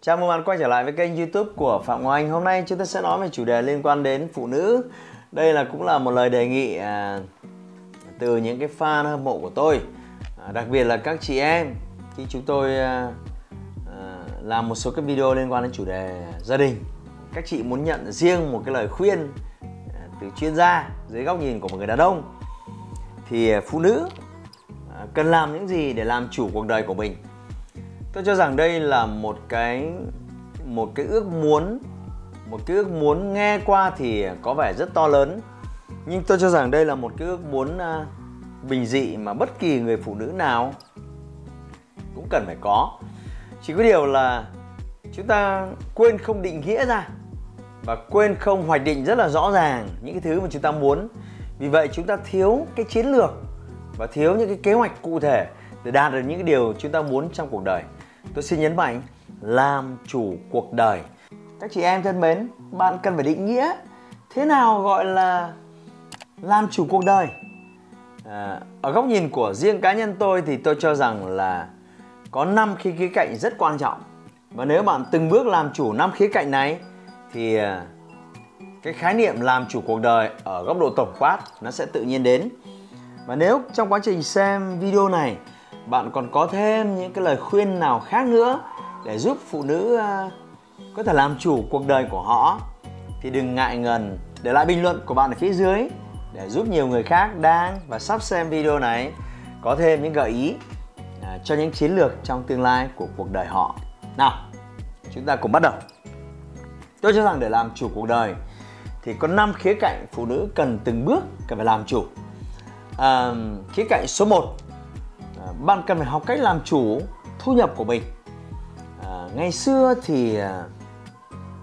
Chào mừng bạn quay trở lại với kênh youtube của Phạm Ngọc Anh. Hôm nay chúng ta sẽ nói về chủ đề liên quan đến phụ nữ. Đây là cũng là một lời đề nghị à, từ những cái fan hâm mộ của tôi. À, Đặc biệt là các chị em. Khi chúng tôi à, à, làm một số cái video liên quan đến chủ đề gia đình. Các chị muốn nhận riêng một cái lời khuyên à, từ chuyên gia dưới góc nhìn của một người đàn ông. Thì à, phụ nữ à, cần làm những gì để làm chủ cuộc đời của mình? Tôi cho rằng đây là một cái một cái ước muốn, một cái ước muốn nghe qua thì có vẻ rất to lớn. Nhưng tôi cho rằng đây là một cái ước muốn à, bình dị mà bất kỳ người phụ nữ nào cũng cần phải có. Chỉ có điều là chúng ta quên không định nghĩa ra và quên không hoạch định rất là rõ ràng những cái thứ mà chúng ta muốn. Vì vậy chúng ta thiếu cái chiến lược và thiếu những cái kế hoạch cụ thể để đạt được những cái điều chúng ta muốn trong cuộc đời tôi xin nhấn mạnh làm chủ cuộc đời. Các chị em thân mến bạn cần phải định nghĩa thế nào gọi là làm chủ cuộc đời? À, ở góc nhìn của riêng cá nhân tôi thì tôi cho rằng là có 5 khi khía cạnh rất quan trọng. Và nếu bạn từng bước làm chủ năm khía cạnh này thì à, cái khái niệm làm chủ cuộc đời ở góc độ tổng quát nó sẽ tự nhiên đến. Và nếu trong quá trình xem video này bạn còn có thêm những cái lời khuyên nào khác nữa để giúp phụ nữ à, có thể làm chủ cuộc đời của họ thì đừng ngại ngần để lại bình luận của bạn ở phía dưới để giúp nhiều người khác đang và sắp xem video này có thêm những gợi ý à, cho những chiến lược trong tương lai của cuộc đời họ. Nào, chúng ta cùng bắt đầu. Tôi cho rằng để làm chủ cuộc đời thì có 5 khía cạnh phụ nữ cần từng bước cần phải làm chủ. À, khía cạnh số 1 À, bạn cần phải học cách làm chủ thu nhập của mình. À, ngày xưa thì à,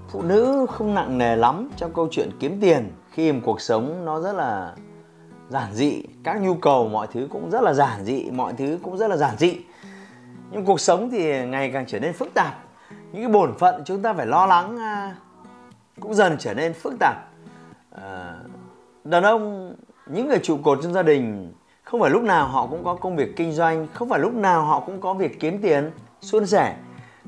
phụ nữ không nặng nề lắm trong câu chuyện kiếm tiền khi mà cuộc sống nó rất là giản dị. Các nhu cầu mọi thứ cũng rất là giản dị mọi thứ cũng rất là giản dị. Nhưng cuộc sống thì ngày càng trở nên phức tạp. Những cái bổn phận chúng ta phải lo lắng à, cũng dần trở nên phức tạp. À, đàn ông những người trụ cột trong gia đình không phải lúc nào họ cũng có công việc kinh doanh không phải lúc nào họ cũng có việc kiếm tiền suôn sẻ.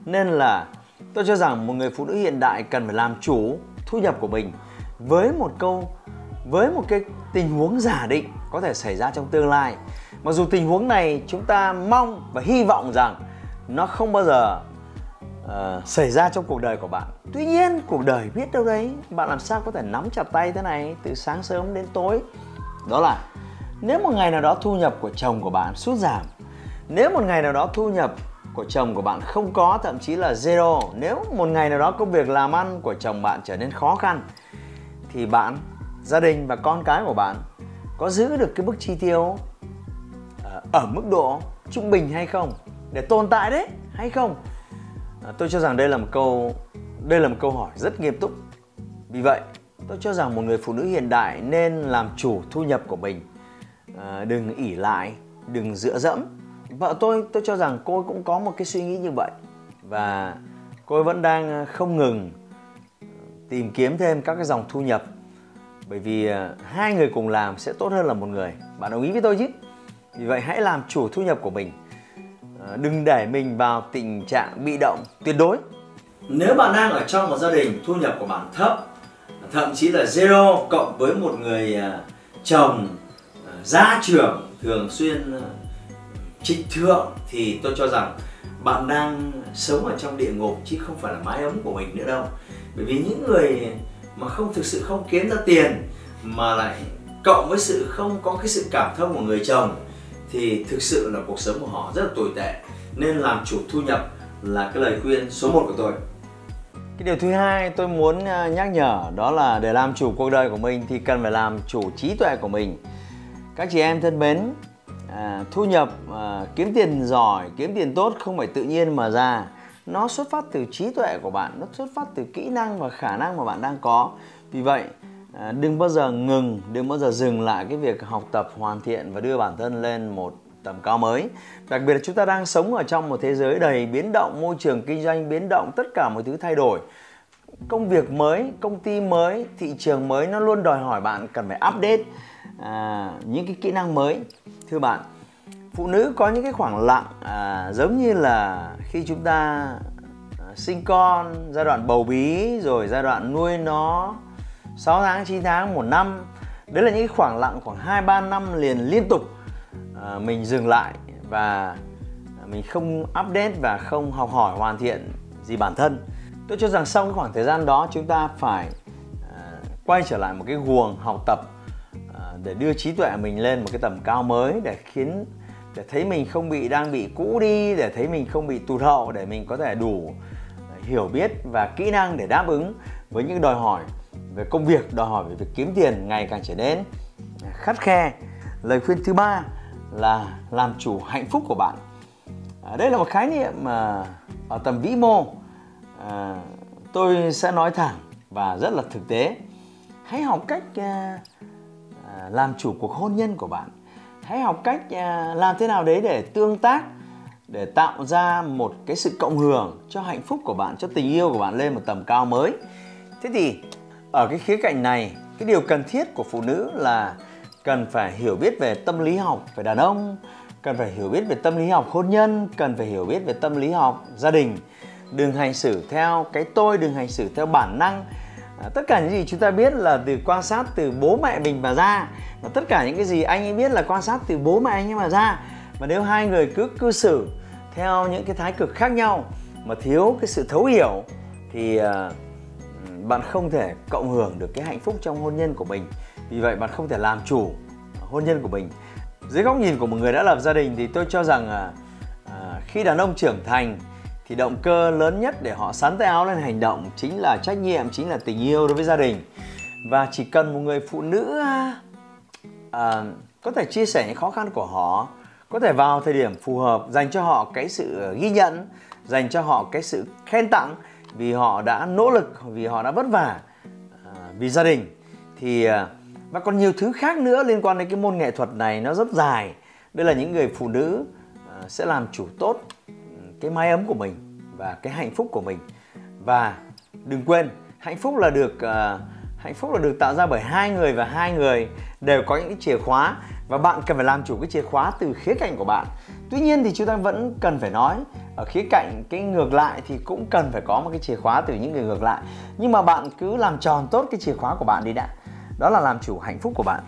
Nên là tôi cho rằng một người phụ nữ hiện đại cần phải làm chủ thu nhập của mình với một câu với một cái tình huống giả định có thể xảy ra trong tương lai. Mặc dù tình huống này chúng ta mong và hy vọng rằng nó không bao giờ uh, xảy ra trong cuộc đời của bạn. Tuy nhiên cuộc đời biết đâu đấy bạn làm sao có thể nắm chặt tay thế này từ sáng sớm đến tối. Đó là nếu một ngày nào đó thu nhập của chồng của bạn sút giảm, nếu một ngày nào đó thu nhập của chồng của bạn không có, thậm chí là zero, nếu một ngày nào đó công việc làm ăn của chồng bạn trở nên khó khăn, thì bạn, gia đình và con cái của bạn có giữ được cái mức chi tiêu ờ, ở mức độ trung bình hay không? Để tồn tại đấy, hay không? Ờ, tôi cho rằng đây là một câu, đây là một câu hỏi rất nghiêm túc. Vì vậy, tôi cho rằng một người phụ nữ hiện đại nên làm chủ thu nhập của mình à, đừng ỉ lại đừng dựa dẫm. Vợ tôi tôi cho rằng cô cũng có một cái suy nghĩ như vậy. Và cô vẫn đang ờ, không ngừng ờ, tìm kiếm thêm các cái dòng thu nhập. Bởi vì hai người cùng làm sẽ tốt hơn là một người. Bạn đồng ý với tôi chứ? Vì vậy hãy làm chủ thu nhập của mình. Đừng để mình vào tình trạng bị động tuyệt đối. Nếu bạn đang ở trong một gia đình thu nhập của bạn thấp thậm chí là zero cộng với một người chồng gia trưởng thường xuyên ờ, trịnh thượng thì tôi cho rằng bạn đang sống ở trong địa ngục chứ không phải là mái ấm của mình nữa đâu. Bởi vì những người mà không thực sự không kiếm ra tiền mà lại cộng với sự không có cái sự cảm thông của người chồng thì thực sự là cuộc sống của họ rất là tồi tệ. Nên làm chủ thu nhập là cái lời khuyên số 1 của tôi. Cái điều thứ hai tôi muốn ờ, nhắc nhở đó là để làm chủ cuộc đời của mình thì cần phải làm chủ trí tuệ của mình các chị em thân mến à, thu nhập à, kiếm tiền giỏi kiếm tiền tốt không phải tự nhiên mà ra. Nó xuất phát từ trí tuệ của bạn nó xuất phát từ kỹ năng và khả năng mà bạn đang có. Vì vậy à, đừng bao giờ ngừng đừng bao giờ dừng lại cái việc học tập hoàn thiện và đưa bản thân lên một tầm cao mới. Đặc biệt là chúng ta đang sống ở trong một thế giới đầy biến động môi trường kinh doanh biến động tất cả mọi thứ thay đổi. Công việc mới công ty mới thị trường mới nó luôn đòi hỏi bạn cần phải update à, những cái kỹ năng mới. Thưa bạn phụ nữ có những cái khoảng lặng à, giống như là khi chúng ta à, sinh con giai đoạn bầu bí rồi giai đoạn nuôi nó 6 tháng 9 tháng một năm. Đấy là những cái khoảng lặng khoảng 2 3 năm liền liên tục à, mình dừng lại và mình không update và không học hỏi hoàn thiện gì bản thân. Tôi cho rằng sau cái khoảng thời gian đó chúng ta phải à, quay trở lại một cái guồng học tập để đưa trí tuệ mình lên một cái tầm cao mới để khiến để thấy mình không bị đang bị cũ đi để thấy mình không bị tụt hậu để mình có thể đủ à, hiểu biết và kỹ năng để đáp ứng với những đòi hỏi về công việc đòi hỏi về việc kiếm tiền ngày càng trở nên à, khắt khe. Lời khuyên thứ ba là làm chủ hạnh phúc của bạn. À, đây là một khái niệm mà ở tầm vĩ mô. À, tôi sẽ nói thẳng và rất là thực tế. Hãy học cách à, À, làm chủ cuộc hôn nhân của bạn. Hãy học cách à, làm thế nào đấy để tương tác, để tạo ra một cái sự cộng hưởng cho hạnh phúc của bạn, cho tình yêu của bạn lên một tầm cao mới. Thế thì, ở cái khía cạnh này, cái điều cần thiết của phụ nữ là cần phải hiểu biết về tâm lý học về đàn ông, cần phải hiểu biết về tâm lý học hôn nhân, cần phải hiểu biết về tâm lý học gia đình. Đừng hành xử theo cái tôi, đừng hành xử theo bản năng à, tất cả những gì chúng ta biết là từ quan sát từ bố mẹ mình mà ra. Và tất cả những cái gì anh ấy biết là quan sát từ bố mẹ anh ấy mà ra. Và nếu hai người cứ cư xử theo những cái thái cực khác nhau mà thiếu cái sự thấu hiểu thì à, bạn không thể cộng hưởng được cái hạnh phúc trong hôn nhân của mình. Vì vậy bạn không thể làm chủ hôn nhân của mình. Dưới góc nhìn của một người đã lập gia đình thì tôi cho rằng à, à, khi đàn ông trưởng thành thì động cơ lớn nhất để họ sắn tay áo lên hành động chính là trách nhiệm chính là tình yêu đối với gia đình. Và chỉ cần một người phụ nữ à, có thể chia sẻ những khó khăn của họ có thể vào thời điểm phù hợp dành cho họ cái sự ghi nhận dành cho họ cái sự khen tặng vì họ đã nỗ lực vì họ đã vất vả à, vì gia đình thì à, và còn nhiều thứ khác nữa liên quan đến cái môn nghệ thuật này nó rất dài. Đây là những người phụ nữ à, sẽ làm chủ tốt cái mái ấm của mình và cái hạnh phúc của mình. Và đừng quên hạnh phúc là được uh, hạnh phúc là được tạo ra bởi hai người và hai người đều có những cái chìa khóa và bạn cần phải làm chủ cái chìa khóa từ khía cạnh của bạn. Tuy nhiên thì chúng ta vẫn cần phải nói ở khía cạnh cái ngược lại thì cũng cần phải có một cái chìa khóa từ những người ngược lại. Nhưng mà bạn cứ làm tròn tốt cái chìa khóa của bạn đi đã. Đó là làm chủ hạnh phúc của bạn.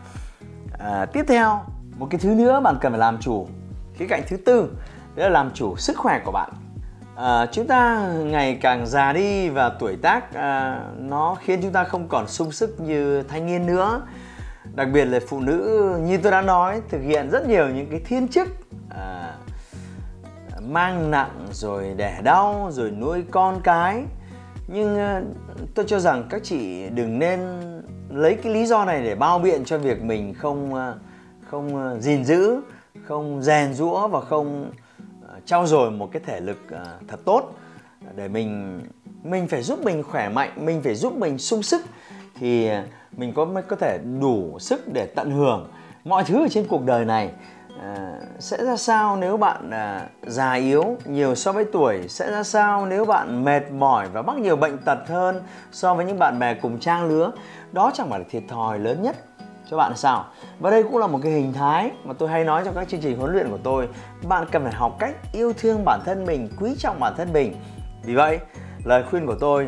À, tiếp theo một cái thứ nữa bạn cần phải làm chủ khía cạnh thứ tư đó là làm chủ sức khỏe của bạn. À, chúng ta ngày càng già đi và tuổi tác à, nó khiến chúng ta không còn sung sức như thanh niên nữa. Đặc biệt là phụ nữ như tôi đã nói thực hiện rất nhiều những cái thiên chức à, mang nặng rồi đẻ đau rồi nuôi con cái. Nhưng à, tôi cho rằng các chị đừng nên lấy cái lý do này để bao biện cho việc mình không à, không à, gìn giữ không rèn rũa và không trau dồi một cái thể lực à, thật tốt để mình mình phải giúp mình khỏe mạnh mình phải giúp mình sung sức thì mình có mới có thể đủ sức để tận hưởng mọi thứ ở trên cuộc đời này. À, sẽ ra sao nếu bạn à, già yếu nhiều so với tuổi? Sẽ ra sao nếu bạn mệt mỏi và mắc nhiều bệnh tật hơn so với những bạn bè cùng trang lứa? Đó chẳng phải là thiệt thòi lớn nhất cho bạn là sao? Và đây cũng là một cái hình thái mà tôi hay nói trong các chương trình huấn luyện của tôi. Bạn cần phải học cách yêu thương bản thân mình quý trọng bản thân mình. Vì vậy lời khuyên của tôi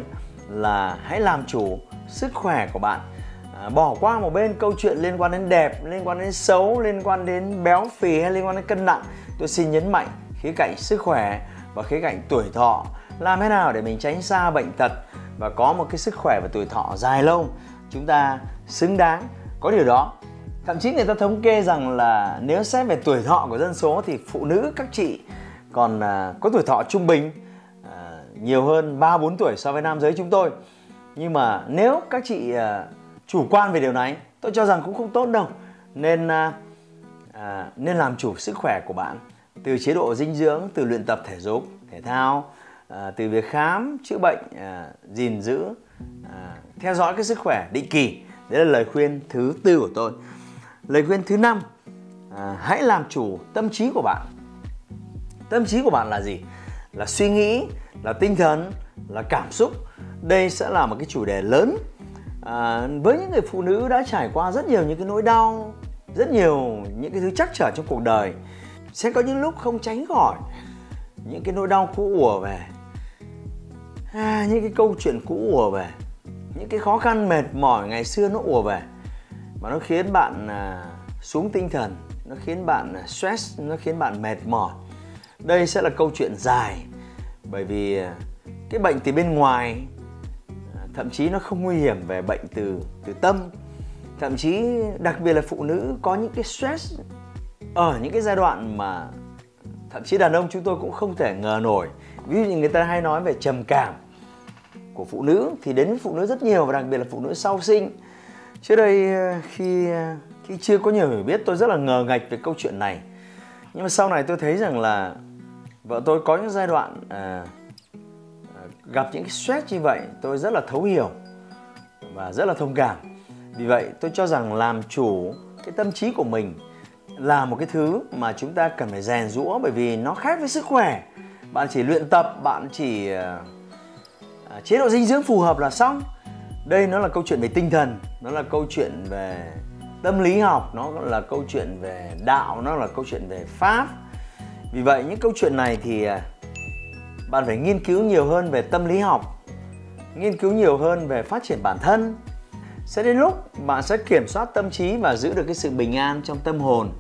là hãy làm chủ sức khỏe của bạn. À, bỏ qua một bên câu chuyện liên quan đến đẹp liên quan đến xấu liên quan đến béo phì hay liên quan đến cân nặng. Tôi xin nhấn mạnh khía cạnh sức khỏe và khía cạnh tuổi thọ. Làm thế nào để mình tránh xa bệnh tật và có một cái sức khỏe và tuổi thọ dài lâu? Chúng ta xứng đáng có điều đó thậm chí người ta thống kê rằng là nếu xét về tuổi thọ của dân số thì phụ nữ các chị còn à, có tuổi thọ trung bình à, nhiều hơn 3 4 tuổi so với nam giới chúng tôi. Nhưng mà nếu các chị à, chủ quan về điều này, tôi cho rằng cũng không tốt đâu. Nên nên làm chủ sức khỏe của bạn từ chế độ dinh dưỡng, từ luyện tập thể dục, thể thao, từ việc khám chữa bệnh gìn giữ theo dõi cái sức khỏe định kỳ đấy là lời khuyên thứ tư của tôi. Lời khuyên thứ năm à, hãy làm chủ tâm trí của bạn. Tâm trí của bạn là gì? Là suy nghĩ là tinh thần là cảm xúc. Đây sẽ là một cái chủ đề lớn. À, với những người phụ nữ đã trải qua rất nhiều những cái nỗi đau rất nhiều những cái thứ chắc trở trong cuộc đời sẽ có những lúc không tránh khỏi những cái nỗi đau cũ ùa về. À, những cái câu chuyện cũ ùa về những cái khó khăn mệt mỏi ngày xưa nó ùa về mà nó khiến bạn à, xuống tinh thần nó khiến bạn à, stress nó khiến bạn mệt mỏi. Đây sẽ là câu chuyện dài bởi vì à, cái bệnh từ bên ngoài à, thậm chí nó không nguy hiểm về bệnh từ từ tâm. Thậm chí đặc biệt là phụ nữ có những cái stress ở những cái giai đoạn mà thậm chí đàn ông chúng tôi cũng không thể ngờ nổi. Ví dụ như người ta hay nói về trầm cảm của phụ nữ thì đến với phụ nữ rất nhiều và đặc biệt là phụ nữ sau sinh. Trước đây ờ, khi ờ, khi chưa có nhiều hiểu biết tôi rất là ngờ ngạch về câu chuyện này. Nhưng mà sau này tôi thấy rằng là vợ tôi có những giai đoạn à, gặp những cái stress như vậy tôi rất là thấu hiểu và rất là thông cảm. Vì vậy tôi cho rằng làm chủ cái tâm trí của mình là một cái thứ mà chúng ta cần phải rèn rũa bởi vì nó khác với sức khỏe. Bạn chỉ luyện tập bạn chỉ à, chế độ dinh dưỡng phù hợp là xong. Đây nó là câu chuyện về tinh thần nó là câu chuyện về tâm lý học nó là câu chuyện về đạo nó là câu chuyện về pháp. Vì vậy những câu chuyện này thì à, bạn phải nghiên cứu nhiều hơn về tâm lý học nghiên cứu nhiều hơn về phát triển bản thân. Sẽ đến lúc bạn sẽ kiểm soát tâm trí và giữ được cái sự bình an trong tâm hồn.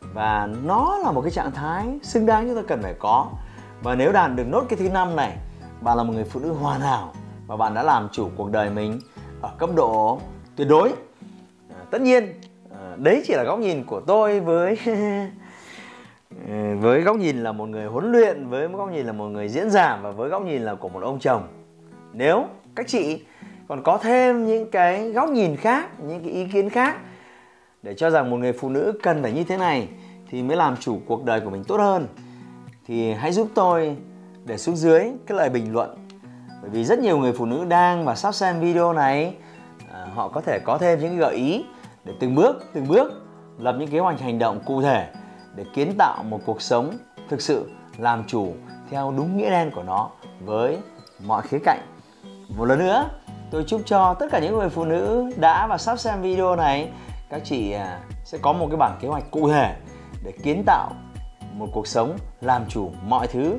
Và nó là một cái trạng thái xứng đáng chúng ta cần phải có. Và nếu đạt được nốt cái thứ năm này bạn là một người phụ nữ hoàn hảo và bạn đã làm chủ cuộc đời mình ở cấp độ tuyệt đối. À, tất nhiên à, đấy chỉ là góc nhìn của tôi với à, với góc nhìn là một người huấn luyện với góc nhìn là một người diễn giả và với góc nhìn là của một ông chồng. Nếu các chị còn có thêm những cái góc nhìn khác những cái ý kiến khác để cho rằng một người phụ nữ cần phải như thế này thì mới làm chủ cuộc đời của mình tốt hơn thì hãy giúp tôi để xuống dưới cái lời bình luận. Bởi vì rất nhiều người phụ nữ đang và sắp xem video này à, họ có thể có thêm những gợi ý để từng bước từng bước lập những kế hoạch hành động cụ thể để kiến tạo một cuộc sống thực sự làm chủ theo đúng nghĩa đen của nó với mọi khía cạnh. Một lần nữa tôi chúc cho tất cả những người phụ nữ đã và sắp xem video này các chị à, sẽ có một cái bản kế hoạch cụ thể để kiến tạo một cuộc sống làm chủ mọi thứ